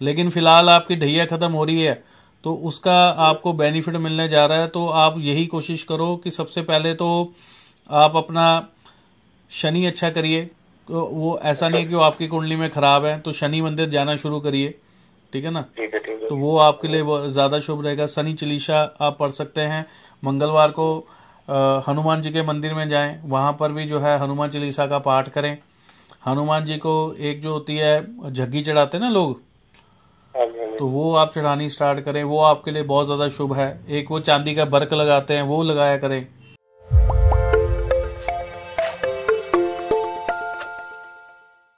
लेकिन फ़िलहाल आपकी ढैया खत्म हो रही है तो उसका आपको बेनिफिट मिलने जा रहा है तो आप यही कोशिश करो कि सबसे पहले तो आप अपना शनि अच्छा करिए तो वो ऐसा नहीं है कि वो आपकी कुंडली में खराब है तो शनि मंदिर जाना शुरू करिए ठीक है ना? ठीक है ठीक है। तो वो आपके लिए बहुत ज़्यादा शुभ रहेगा। शनि चलीसा आप पढ़ सकते हैं मंगलवार को हनुमान जी के मंदिर में जाएँ वहाँ पर भी जो है हनुमान चालीसा का पाठ करें। हनुमान जी को एक जो होती है झग्गी चढ़ाते हैं ना लोग? तो वो आप चढ़ानी स्टार्ट करें, वो आपके लिए बहुत ज़्यादा शुभ है। एक वो चांदी का बर्क लगाते हैं, वो लगाया करें।